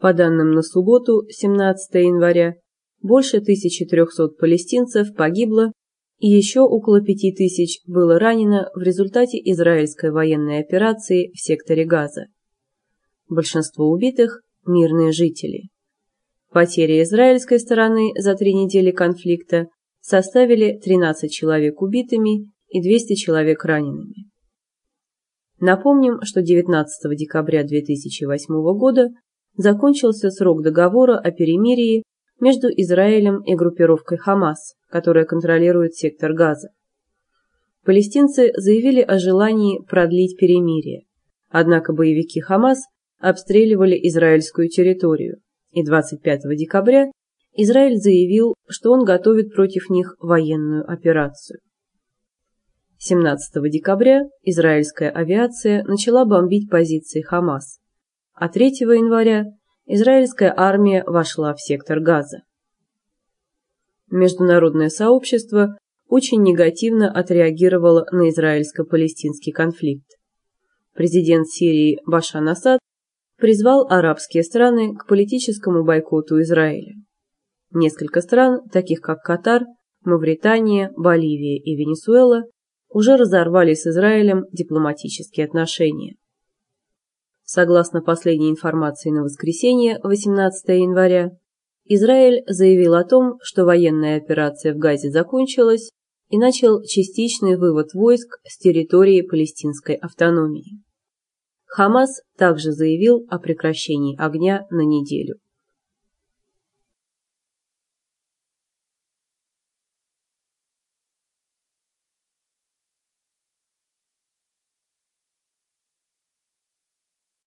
По данным на субботу, 17 января, больше 1300 палестинцев погибло и еще около 5000 было ранено в результате израильской военной операции в секторе Газа. Большинство убитых – мирные жители. Потери израильской стороны за три недели конфликта составили 13 человек убитыми и 200 человек ранеными. Напомним, что 19 декабря 2008 года закончился срок договора о перемирии между Израилем и группировкой Хамас, которая контролирует сектор Газа. Палестинцы заявили о желании продлить перемирие, однако боевики Хамас обстреливали израильскую территорию, и 25 декабря Израиль заявил, что он готовит против них военную операцию. 17 декабря израильская авиация начала бомбить позиции Хамас, а 3 января израильская армия вошла в сектор Газа. Международное сообщество очень негативно отреагировало на израильско-палестинский конфликт. Президент Сирии Башар Асад призвал арабские страны к политическому бойкоту Израиля. Несколько стран, таких как Катар, Мавритания, Боливия и Венесуэла, уже разорвали с Израилем дипломатические отношения. Согласно последней информации на воскресенье, 18 января, Израиль заявил о том, что военная операция в Газе закончилась и начал частичный вывод войск с территории палестинской автономии. Хамас также заявил о прекращении огня на неделю.